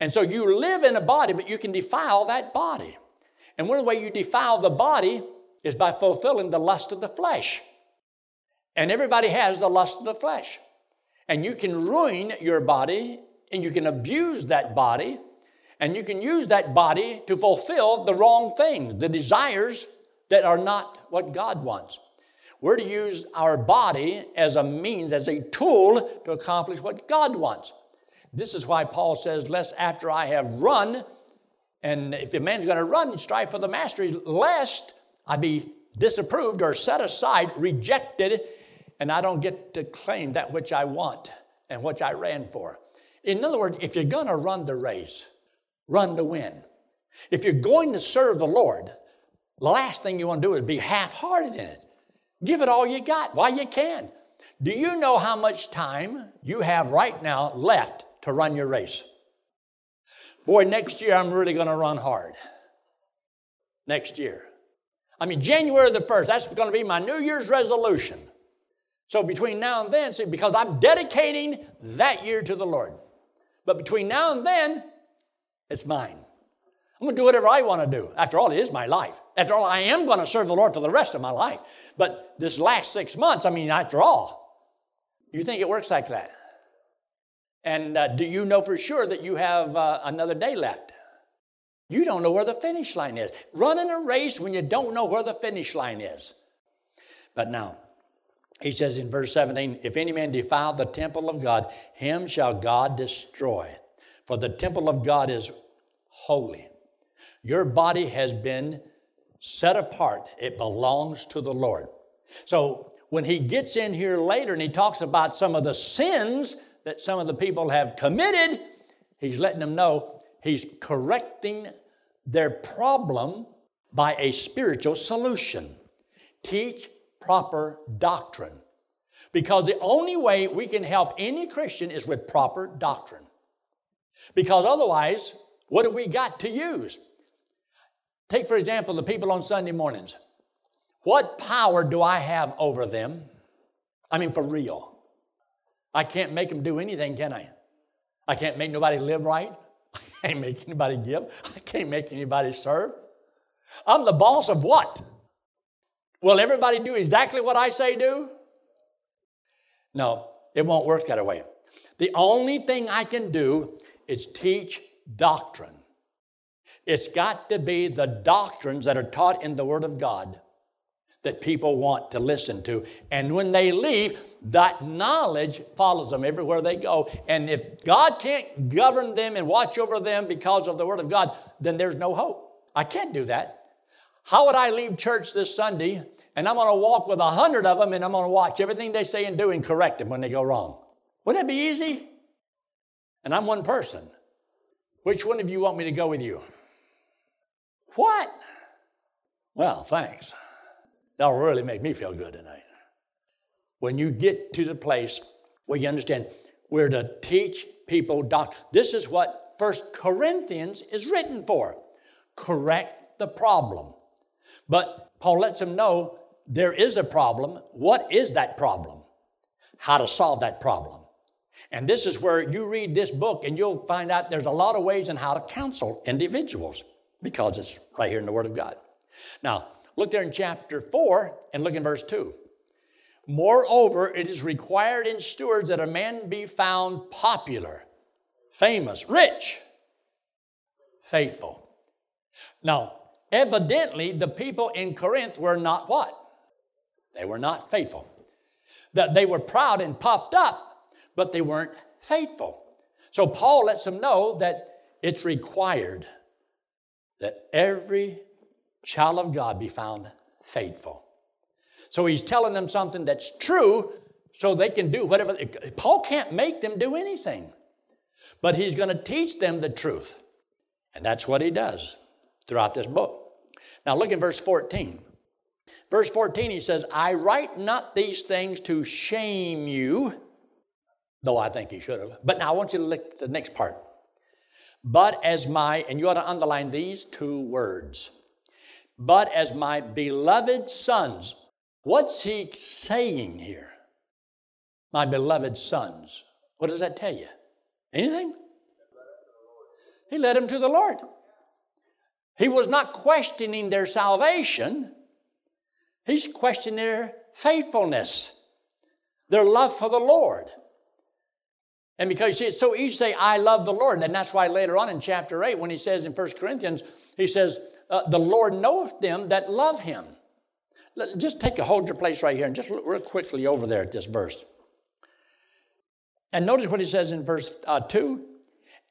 And so you live in a body, but you can defile that body. And one way you defile the body is by fulfilling the lust of the flesh. And everybody has the lust of the flesh. And you can ruin your body and you can abuse that body and you can use that body to fulfill the wrong things, the desires that are not what God wants. We're to use our body as a means, as a tool to accomplish what God wants. This is why Paul says, Lest after I have run, and if a man's going to run strive for the mastery, lest I be disapproved or set aside, rejected, and I don't get to claim that which I want and which I ran for. In other words, if you're going to run the race, run to win. If you're going to serve the Lord, the last thing you want to do is be half hearted in it. Give it all you got while you can. Do you know how much time you have right now left to run your race? Boy, next year I'm really going to run hard. Next year. I mean, January the 1st, that's going to be my New Year's resolution. So between now and then, see, because I'm dedicating that year to the Lord. But between now and then, it's mine. I'm going to do whatever I want to do. After all, it is my life. After all, I am going to serve the Lord for the rest of my life. But this last six months, I mean, after all, you think it works like that? And uh, do you know for sure that you have uh, another day left? You don't know where the finish line is. Running a race when you don't know where the finish line is. But now, he says in verse 17, if any man defile the temple of God, him shall God destroy. For the temple of God is holy. Your body has been set apart, it belongs to the Lord. So when he gets in here later and he talks about some of the sins that some of the people have committed, he's letting them know he's correcting their problem by a spiritual solution. Teach proper doctrine. Because the only way we can help any Christian is with proper doctrine. Because otherwise, what have we got to use? Take, for example, the people on Sunday mornings. What power do I have over them? I mean, for real. I can't make them do anything, can I? I can't make nobody live right. I can't make anybody give. I can't make anybody serve. I'm the boss of what? Will everybody do exactly what I say do? No, it won't work that way. The only thing I can do is teach doctrine. It's got to be the doctrines that are taught in the Word of God that people want to listen to. And when they leave, that knowledge follows them everywhere they go. And if God can't govern them and watch over them because of the Word of God, then there's no hope. I can't do that. How would I leave church this Sunday and I'm going to walk with a hundred of them and I'm going to watch everything they say and do and correct them when they go wrong? Wouldn't that be easy? And I'm one person. Which one of you want me to go with you? What? Well, thanks. That'll really make me feel good tonight. When you get to the place where you understand we're to teach people doctrine. This is what First Corinthians is written for. Correct the problem. But Paul lets them know there is a problem. What is that problem? How to solve that problem. And this is where you read this book and you'll find out there's a lot of ways in how to counsel individuals because it's right here in the Word of God. Now, look there in chapter 4 and look in verse 2. Moreover, it is required in stewards that a man be found popular, famous, rich, faithful. Now, evidently, the people in Corinth were not what? They were not faithful. That they were proud and puffed up, but they weren't faithful. So Paul lets them know that it's required that every child of God be found faithful. So he's telling them something that's true so they can do whatever. Paul can't make them do anything, but he's going to teach them the truth. And that's what he does throughout this book. Now look at verse 14. Verse 14, he says, I write not these things to shame you, though I think he should have. But now I want you to look at the next part but as my, and you ought to underline these two words, but as my beloved sons. What's he saying here? My beloved sons. What does that tell you? Anything? He led them to the Lord. He was not questioning their salvation, he's questioning their faithfulness, their love for the Lord. And because it's so easy to say, I love the Lord. And that's why later on in chapter 8, when he says in 1 Corinthians, he says, uh, The Lord knoweth them that love him. Just take a hold your place right here and just look real quickly over there at this verse. And notice what he says in verse uh, 2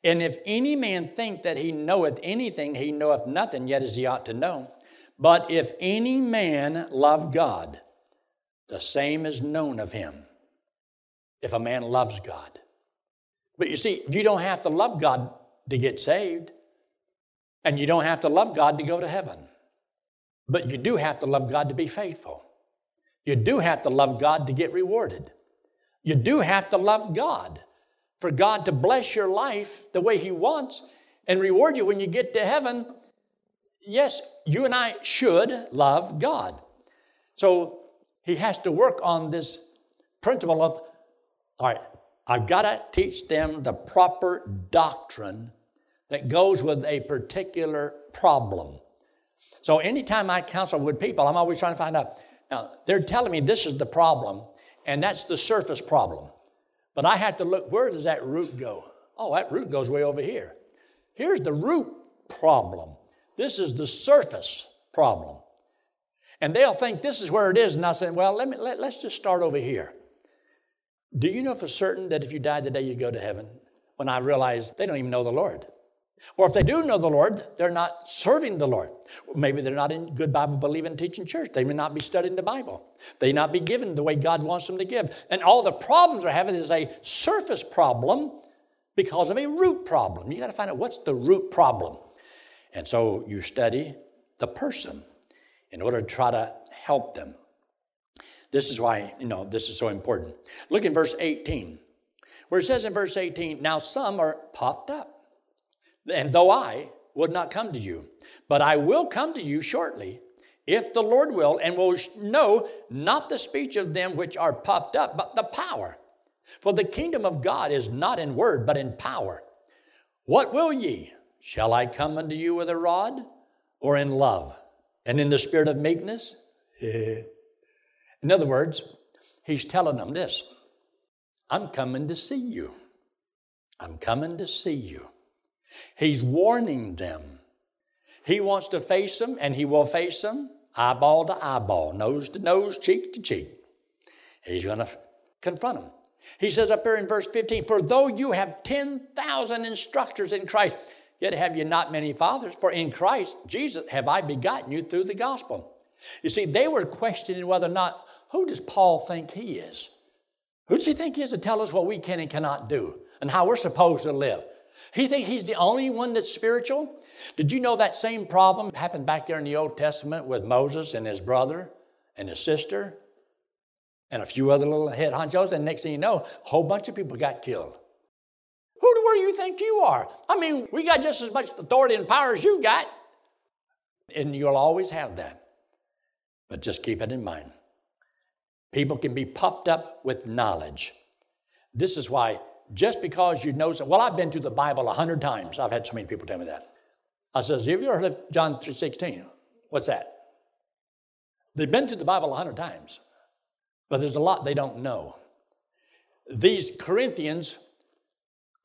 And if any man think that he knoweth anything, he knoweth nothing yet as he ought to know. But if any man love God, the same is known of him. If a man loves God. But you see, you don't have to love God to get saved, and you don't have to love God to go to heaven. But you do have to love God to be faithful. You do have to love God to get rewarded. You do have to love God for God to bless your life the way He wants and reward you when you get to heaven. Yes, you and I should love God. So He has to work on this principle of, all right, I've got to teach them the proper doctrine that goes with a particular problem. So anytime I counsel with people, I'm always trying to find out. Now, they're telling me this is the problem, and that's the surface problem. But I have to look, where does that root go? Oh, that root goes way over here. Here's the root problem. This is the surface problem. And they'll think this is where it is, and I'll say, well, let me, let, let's just start over here. Do you know for certain that if you died today, you go to heaven? When I realized they don't even know the Lord. Or if they do know the Lord, they're not serving the Lord. Maybe they're not in good Bible believing teaching church. They may not be studying the Bible. They may not be given the way God wants them to give. And all the problems they're having is a surface problem because of a root problem. You got to find out what's the root problem. And so you study the person in order to try to help them. This is why, you know, this is so important. Look in verse 18, where it says in verse 18, Now some are puffed up. And though I would not come to you, but I will come to you shortly, if the Lord will, and will know not the speech of them which are puffed up, but the power. For the kingdom of God is not in word, but in power. What will ye? Shall I come unto you with a rod, or in love, and in the spirit of meekness? In other words, he's telling them this I'm coming to see you. I'm coming to see you. He's warning them. He wants to face them, and he will face them eyeball to eyeball, nose to nose, cheek to cheek. He's going to confront them. He says up here in verse 15, For though you have 10,000 instructors in Christ, yet have you not many fathers, for in Christ Jesus have I begotten you through the gospel. You see, they were questioning whether or not who does Paul think he is? Who does he think he is to tell us what we can and cannot do and how we're supposed to live? He thinks he's the only one that's spiritual? Did you know that same problem happened back there in the Old Testament with Moses and his brother and his sister and a few other little head honchos? And next thing you know, a whole bunch of people got killed. Who do do you think you are? I mean, we got just as much authority and power as you got. And you'll always have that. But just keep it in mind. People can be puffed up with knowledge. This is why, just because you know, well, I've been to the Bible a hundred times. I've had so many people tell me that. I says, have you ever heard of John 3.16? What's that? They've been to the Bible a hundred times, but there's a lot they don't know. These Corinthians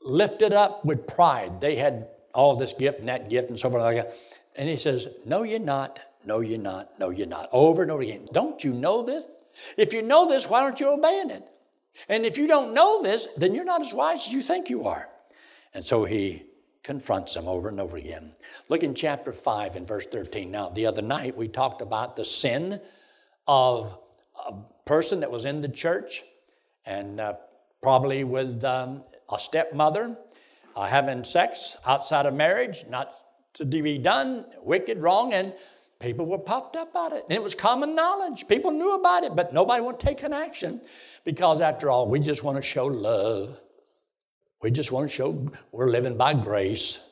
lifted up with pride. They had all this gift and that gift and so forth. And he says, No, you're not. No, you're not. No, you're not. Over and over again. Don't you know this? If you know this, why aren't you obeying it? And if you don't know this, then you're not as wise as you think you are. And so he confronts them over and over again. Look in chapter 5 and verse 13. Now, the other night we talked about the sin of a person that was in the church and uh, probably with um, a stepmother uh, having sex outside of marriage, not to be done, wicked, wrong, and People were puffed up about it. And it was common knowledge. People knew about it, but nobody would take an action because, after all, we just want to show love. We just want to show we're living by grace.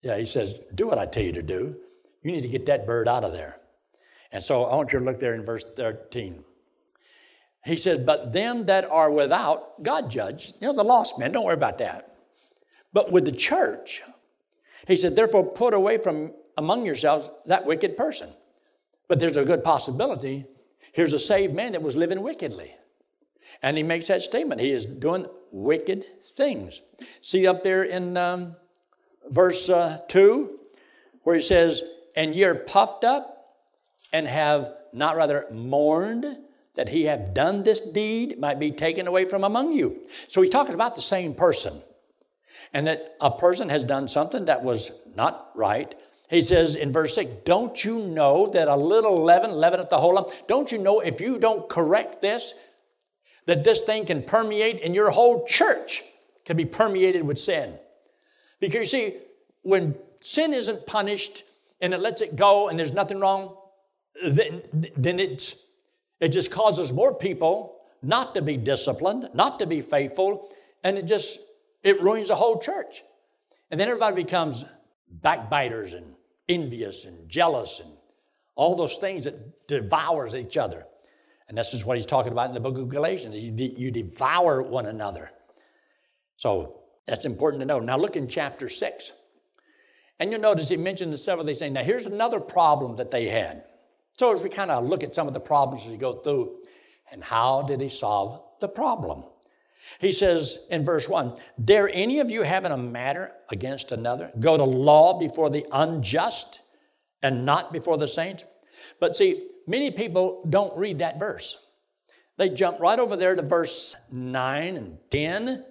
Yeah, he says, Do what I tell you to do. You need to get that bird out of there. And so I want you to look there in verse 13. He says, But them that are without, God judged. You know, the lost men, don't worry about that. But with the church, He said, Therefore, put away from among yourselves that wicked person. But there's a good possibility. Here's a saved man that was living wickedly. And he makes that statement. He is doing wicked things. See up there in um, verse uh, 2, where he says, And ye are puffed up and have not rather mourned that he have done this deed might be taken away from among you. So he's talking about the same person. And that a person has done something that was not right. He says in verse 6, Don't you know that a little leaven leaveneth the whole lump? Don't you know if you don't correct this, that this thing can permeate and your whole church, can be permeated with sin? Because you see, when sin isn't punished and it lets it go and there's nothing wrong, then, then it's it just causes more people not to be disciplined, not to be faithful, and it just it ruins the whole church. And then everybody becomes backbiters and envious and jealous and all those things that devours each other. And this is what he's talking about in the book of Galatians. You, de- you devour one another. So that's important to know. Now look in chapter 6. And you'll notice he mentioned several of these things. Now here's another problem that they had. So if we kind of look at some of the problems as we go through, and how did he solve the problem? He says in verse 1 Dare any of you having a matter against another go to law before the unjust and not before the saints? But see, many people don't read that verse. They jump right over there to verse 9 and 10,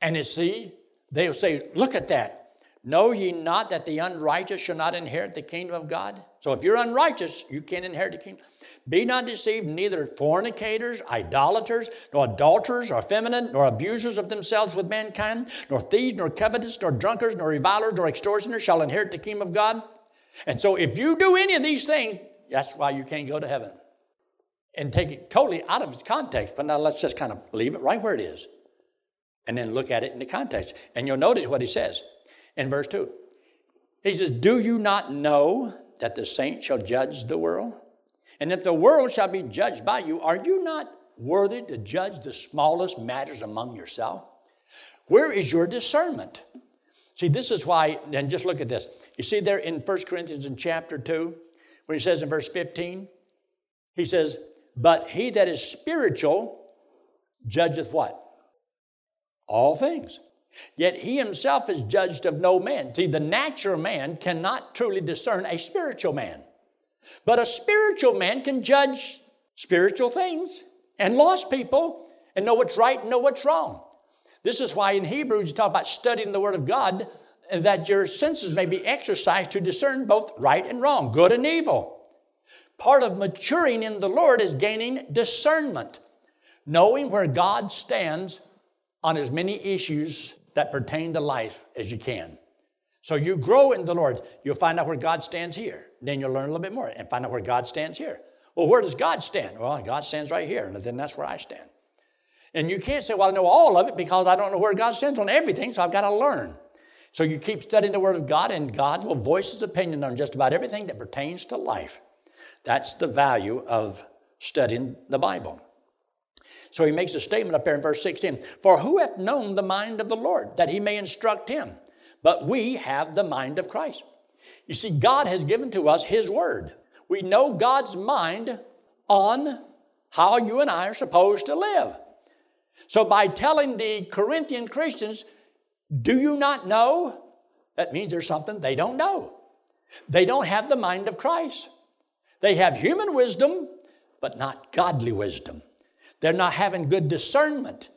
and you see, they'll say, Look at that. Know ye not that the unrighteous shall not inherit the kingdom of God? So if you're unrighteous, you can't inherit the kingdom. Be not deceived, neither fornicators, idolaters, nor adulterers, nor effeminate, nor abusers of themselves with mankind, nor thieves, nor covetous, nor drunkards, nor revilers, nor extortioners shall inherit the kingdom of God. And so if you do any of these things, that's why you can't go to heaven. And take it totally out of its context. But now let's just kind of leave it right where it is. And then look at it in the context. And you'll notice what he says in verse 2. He says, Do you not know that the saints shall judge the world? And if the world shall be judged by you, are you not worthy to judge the smallest matters among yourself? Where is your discernment? See, this is why, and just look at this. You see there in 1 Corinthians in chapter 2, when he says in verse 15, he says, But he that is spiritual judgeth what? All things. Yet he himself is judged of no man. See, the natural man cannot truly discern a spiritual man. But a spiritual man can judge spiritual things and lost people and know what's right and know what's wrong. This is why in Hebrews you talk about studying the Word of God and that your senses may be exercised to discern both right and wrong, good and evil. Part of maturing in the Lord is gaining discernment, knowing where God stands on as many issues that pertain to life as you can. So you grow in the Lord. You'll find out where God stands here. Then you'll learn a little bit more and find out where God stands here. Well, where does God stand? Well, God stands right here, and then that's where I stand. And you can't say, well, I know all of it because I don't know where God stands on everything, so I've got to learn. So you keep studying the Word of God, and God will voice His opinion on just about everything that pertains to life. That's the value of studying the Bible. So he makes a statement up there in verse 16 For who hath known the mind of the Lord, that he may instruct him? But we have the mind of Christ. You see, God has given to us his word. We know God's mind on how you and I are supposed to live. So by telling the Corinthian Christians, Do you not know? That means there's something they don't know. They don't have the mind of Christ. They have human wisdom, but not godly wisdom. They're not having good discernment.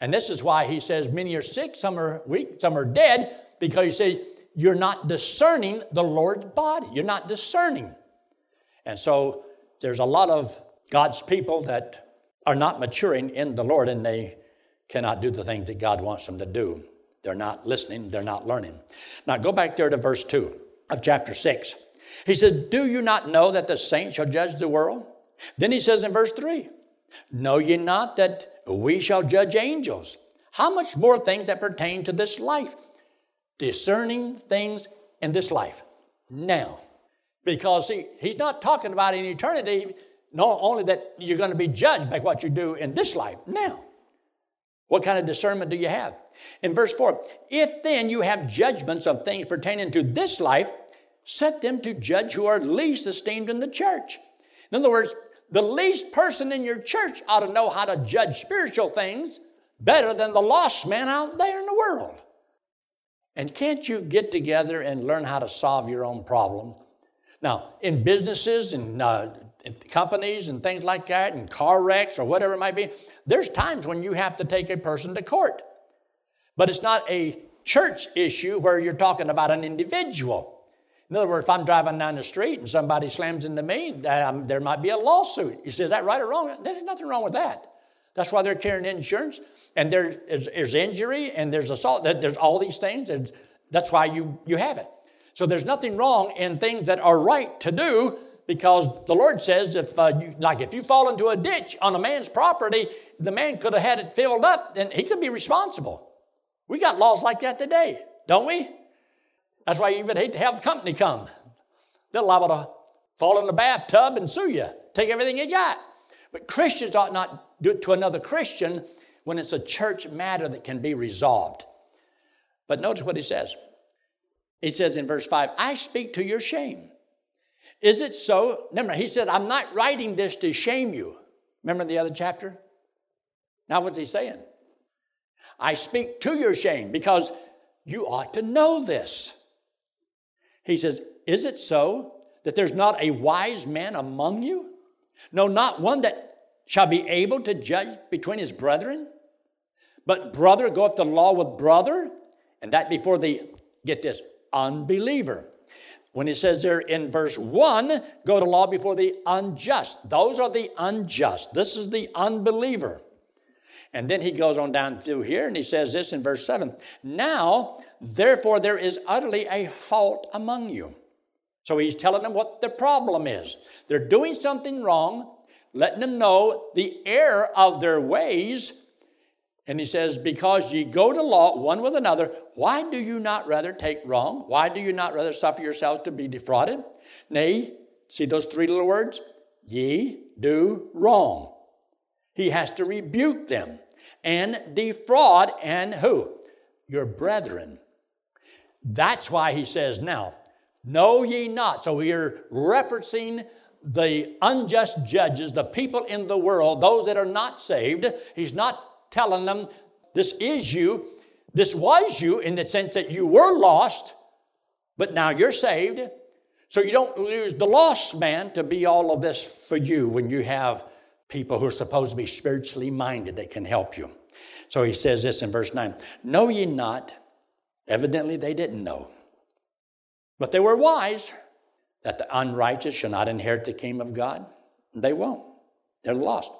And this is why he says, Many are sick, some are weak, some are dead, because he says, You're not discerning the Lord's body. You're not discerning. And so there's a lot of God's people that are not maturing in the Lord and they cannot do the things that God wants them to do. They're not listening, they're not learning. Now go back there to verse 2 of chapter 6. He says, Do you not know that the saints shall judge the world? Then he says in verse 3, Know ye not that we shall judge angels? How much more things that pertain to this life? Discerning things in this life. Now. Because see, he's not talking about in eternity, not only that you're going to be judged by what you do in this life, now. What kind of discernment do you have? In verse 4, if then you have judgments of things pertaining to this life, set them to judge who are least esteemed in the church. In other words, the least person in your church ought to know how to judge spiritual things better than the lost man out there in the world. And can't you get together and learn how to solve your own problem? Now, in businesses and uh, companies and things like that, and car wrecks or whatever it might be, there's times when you have to take a person to court. But it's not a church issue where you're talking about an individual. In other words, if I'm driving down the street and somebody slams into me, um, there might be a lawsuit. You say, is that right or wrong? There's nothing wrong with that. That's why they're carrying insurance. And there's, there's injury and there's assault. There's all these things. And that's why you, you have it. So there's nothing wrong in things that are right to do because the Lord says if, uh, you, like if you fall into a ditch on a man's property, the man could have had it filled up and he could be responsible. We got laws like that today, don't we? That's why you even hate to have company come. They're liable to fall in the bathtub and sue you, take everything you got. But Christians ought not to another Christian when it's a church matter that can be resolved. But notice what he says. He says in verse 5, I speak to your shame. Is it so? Remember, he said, I'm not writing this to shame you. Remember the other chapter? Now, what's he saying? I speak to your shame because you ought to know this. He says, Is it so that there's not a wise man among you? No, not one that shall be able to judge between his brethren? But brother goeth to law with brother, and that before the, get this, unbeliever. When he says there in verse 1, go to law before the unjust. Those are the unjust. This is the unbeliever. And then he goes on down through here and he says this in verse 7 Now, therefore, there is utterly a fault among you. So he's telling them what the problem is. They're doing something wrong, letting them know the error of their ways. And he says, Because ye go to law one with another, why do you not rather take wrong? Why do you not rather suffer yourselves to be defrauded? Nay, see those three little words? Ye do wrong. He has to rebuke them and defraud, and who? Your brethren. That's why he says, Now, know ye not. So we are referencing the unjust judges, the people in the world, those that are not saved. He's not telling them, This is you. This was you in the sense that you were lost, but now you're saved. So you don't lose the lost man to be all of this for you when you have people who are supposed to be spiritually minded that can help you. So he says this in verse 9 Know ye not, evidently they didn't know, but they were wise, that the unrighteous shall not inherit the kingdom of God? They won't. They're lost.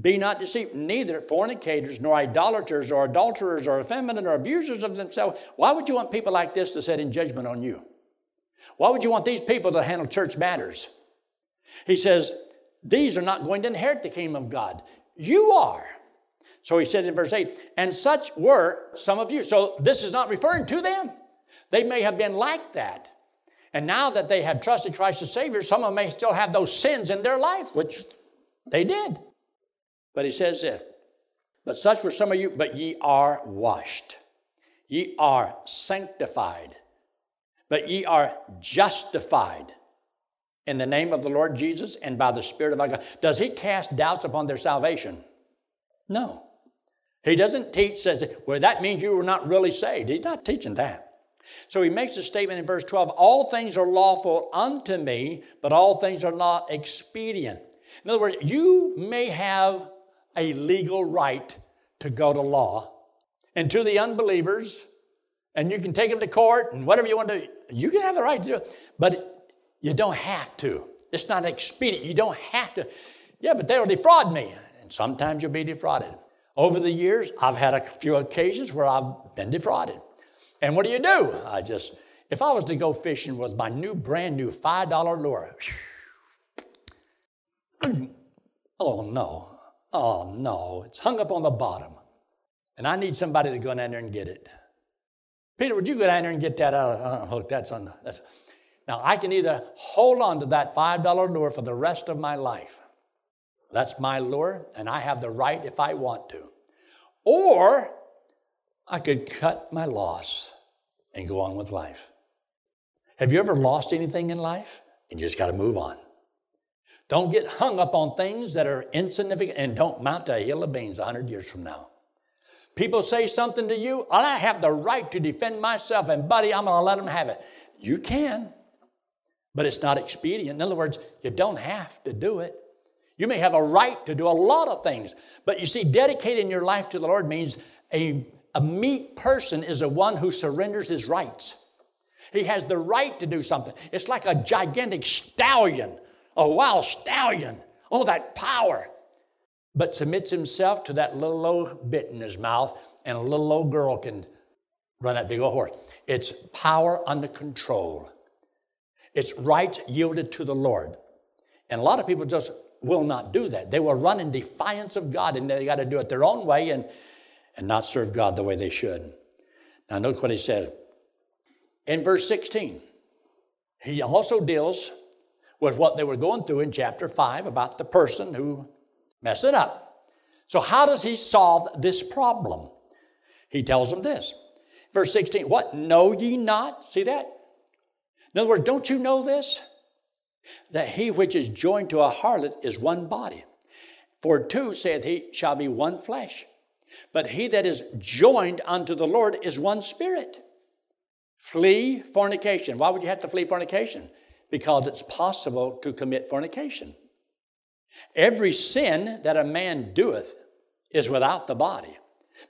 Be not deceived, neither fornicators, nor idolaters, or adulterers, or effeminate, or abusers of themselves. Why would you want people like this to set in judgment on you? Why would you want these people to handle church matters? He says, These are not going to inherit the kingdom of God. You are. So he says in verse 8, and such were some of you. So this is not referring to them. They may have been like that. And now that they have trusted Christ as Savior, some of them may still have those sins in their life, which they did. But he says this, but such were some of you, but ye are washed. Ye are sanctified, but ye are justified in the name of the Lord Jesus and by the Spirit of our God. Does he cast doubts upon their salvation? No. He doesn't teach, says, well, that means you were not really saved. He's not teaching that. So he makes a statement in verse 12 All things are lawful unto me, but all things are not expedient. In other words, you may have a legal right to go to law. And to the unbelievers, and you can take them to court and whatever you want to do, you can have the right to do it, but you don't have to. It's not expedient. You don't have to. Yeah, but they'll defraud me. And sometimes you'll be defrauded. Over the years, I've had a few occasions where I've been defrauded. And what do you do? I just, if I was to go fishing with my new, brand new $5 lure, oh no, Oh, no, it's hung up on the bottom. And I need somebody to go down there and get it. Peter, would you go down there and get that out of hook? That's on the, now, I can either hold on to that $5 lure for the rest of my life. That's my lure, and I have the right if I want to. Or I could cut my loss and go on with life. Have you ever lost anything in life? And you just got to move on. Don't get hung up on things that are insignificant and don't mount to a hill of beans 100 years from now. People say something to you, I have the right to defend myself, and buddy, I'm going to let them have it. You can, but it's not expedient. In other words, you don't have to do it. You may have a right to do a lot of things, but you see, dedicating your life to the Lord means a, a meek person is the one who surrenders his rights. He has the right to do something. It's like a gigantic stallion, a wild stallion. All that power but submits himself to that little old bit in his mouth, and a little old girl can run that big old horse. It's power under control. It's rights yielded to the Lord. And a lot of people just will not do that. They will run in defiance of God and they got to do it their own way and, and not serve God the way they should. Now, note what he said. In verse 16, he also deals with what they were going through in chapter 5 about the person who messed it up. So, how does he solve this problem? He tells them this. Verse 16, what? Know ye not? See that? In other words, don't you know this? That he which is joined to a harlot is one body. For two, saith he, shall be one flesh. But he that is joined unto the Lord is one spirit. Flee fornication. Why would you have to flee fornication? Because it's possible to commit fornication. Every sin that a man doeth is without the body.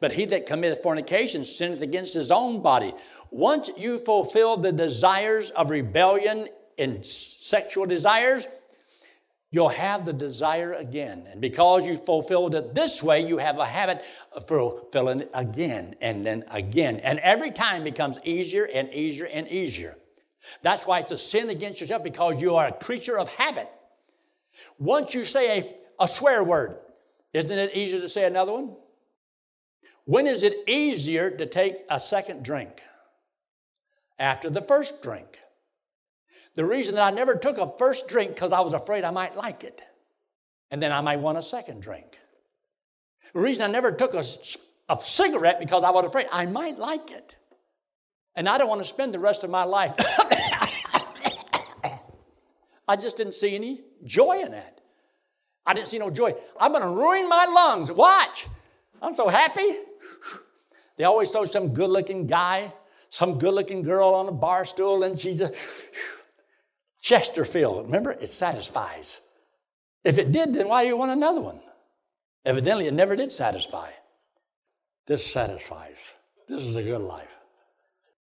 But he that committeth fornication sinneth against his own body. Once you fulfill the desires of rebellion in sexual desires, you'll have the desire again. And because you fulfilled it this way, you have a habit of fulfilling it again and then again. And every time becomes easier and easier and easier. That's why it's a sin against yourself because you are a creature of habit. Once you say a, a swear word, isn't it easier to say another one? When is it easier to take a second drink? After the first drink. The reason that I never took a first drink because I was afraid I might like it. And then I might want a second drink. The reason I never took a, a cigarette because I was afraid I might like it. And I don't want to spend the rest of my life I just didn't see any joy in that. I didn't see no joy. I'm going to ruin my lungs. Watch. I'm so happy. They always show some good looking guy, some good looking girl on a bar stool, and she just, Chesterfield. Remember, it satisfies. If it did, then why do you want another one? Evidently, it never did satisfy. This satisfies. This is a good life.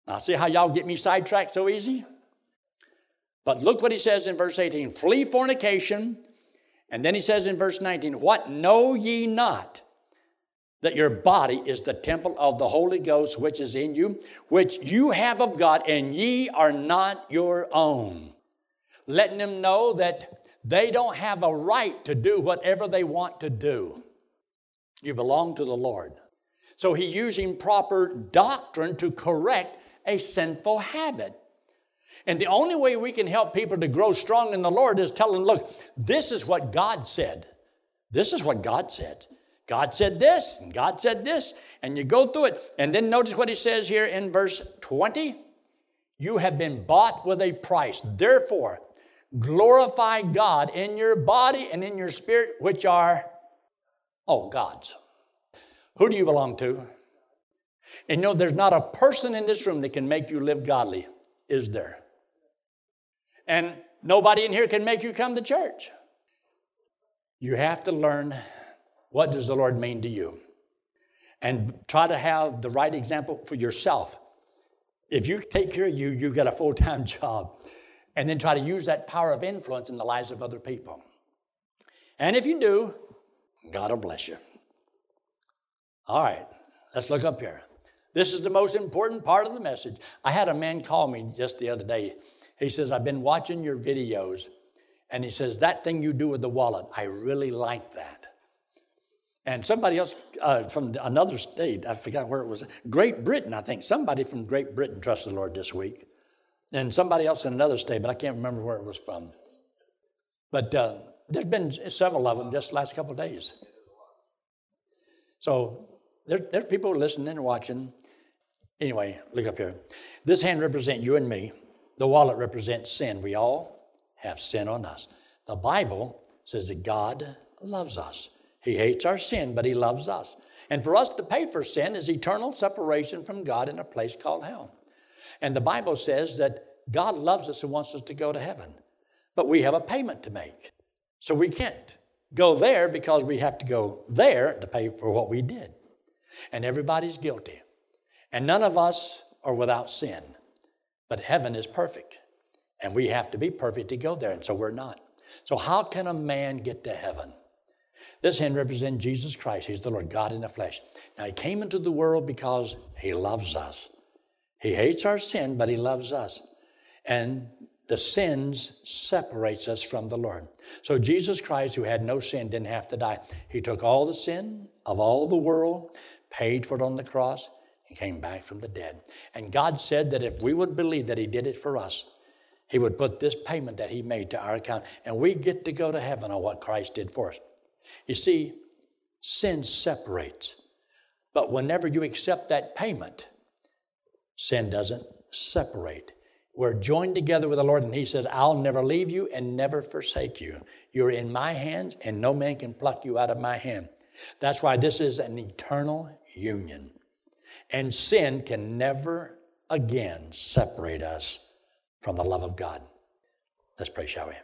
Now, see how y'all get me sidetracked so easy? But look what he says in verse 18 flee fornication. And then he says in verse 19, What know ye not? That your body is the temple of the Holy Ghost which is in you, which you have of God, and ye are not your own. Letting them know that they don't have a right to do whatever they want to do. You belong to the Lord. So he's using proper doctrine to correct a sinful habit. And the only way we can help people to grow strong in the Lord is tell them, look, this is what God said. This is what God said. God said this, and God said this, and you go through it. And then notice what he says here in verse 20 You have been bought with a price. Therefore, glorify God in your body and in your spirit, which are, oh, God's. Who do you belong to? And you know, there's not a person in this room that can make you live godly, is there? And nobody in here can make you come to church. You have to learn what does the Lord mean to you? And try to have the right example for yourself. If you take care of you, you've got a full time job. And then try to use that power of influence in the lives of other people. And if you do, God will bless you. All right, let's look up here. This is the most important part of the message. I had a man call me just the other day. He says, I've been watching your videos. And he says, That thing you do with the wallet, I really like that. And somebody else uh, from another state, I forgot where it was, Great Britain, I think. Somebody from Great Britain trusted the Lord this week. And somebody else in another state, but I can't remember where it was from. But uh, there's been several of them just last couple of days. So there, there's people listening and watching. Anyway, look up here. This hand represents you and me. The wallet represents sin. We all have sin on us. The Bible says that God loves us. He hates our sin, but He loves us. And for us to pay for sin is eternal separation from God in a place called hell. And the Bible says that God loves us and wants us to go to heaven, but we have a payment to make. So we can't go there because we have to go there to pay for what we did. And everybody's guilty. And none of us are without sin. But heaven is perfect. And we have to be perfect to go there, and so we're not. So, how can a man get to heaven? This hand represents Jesus Christ. He's the Lord God in the flesh. Now, He came into the world because He loves us. He hates our sin, but He loves us. And the sins separates us from the Lord. So Jesus Christ, who had no sin, didn't have to die. He took all the sin of all the world, paid for it on the cross, and came back from the dead. And God said that if we would believe that He did it for us, He would put this payment that He made to our account, and we get to go to heaven on what Christ did for us. You see, sin separates. But whenever you accept that payment, sin doesn't separate. We're joined together with the Lord, and He says, I'll never leave you and never forsake you. You're in my hands, and no man can pluck you out of my hand. That's why this is an eternal union. And sin can never again separate us from the love of God. Let's pray, shall we?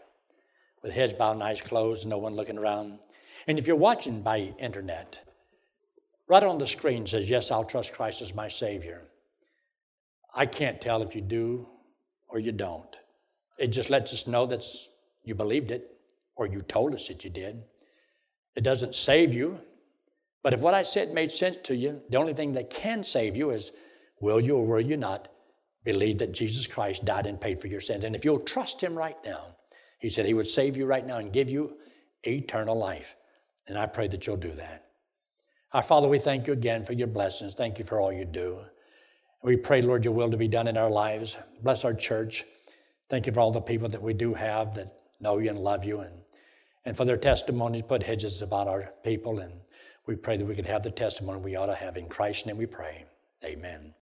With heads bowed and eyes closed, no one looking around. And if you're watching by internet, right on the screen says, Yes, I'll trust Christ as my Savior. I can't tell if you do or you don't. It just lets us know that you believed it or you told us that you did. It doesn't save you. But if what I said made sense to you, the only thing that can save you is will you or will you not believe that Jesus Christ died and paid for your sins? And if you'll trust Him right now, He said He would save you right now and give you eternal life. And I pray that you'll do that. Our Father, we thank you again for your blessings. Thank you for all you do. We pray, Lord, your will to be done in our lives. Bless our church. Thank you for all the people that we do have that know you and love you and, and for their testimonies. Put hedges about our people. And we pray that we could have the testimony we ought to have. In Christ's name we pray. Amen.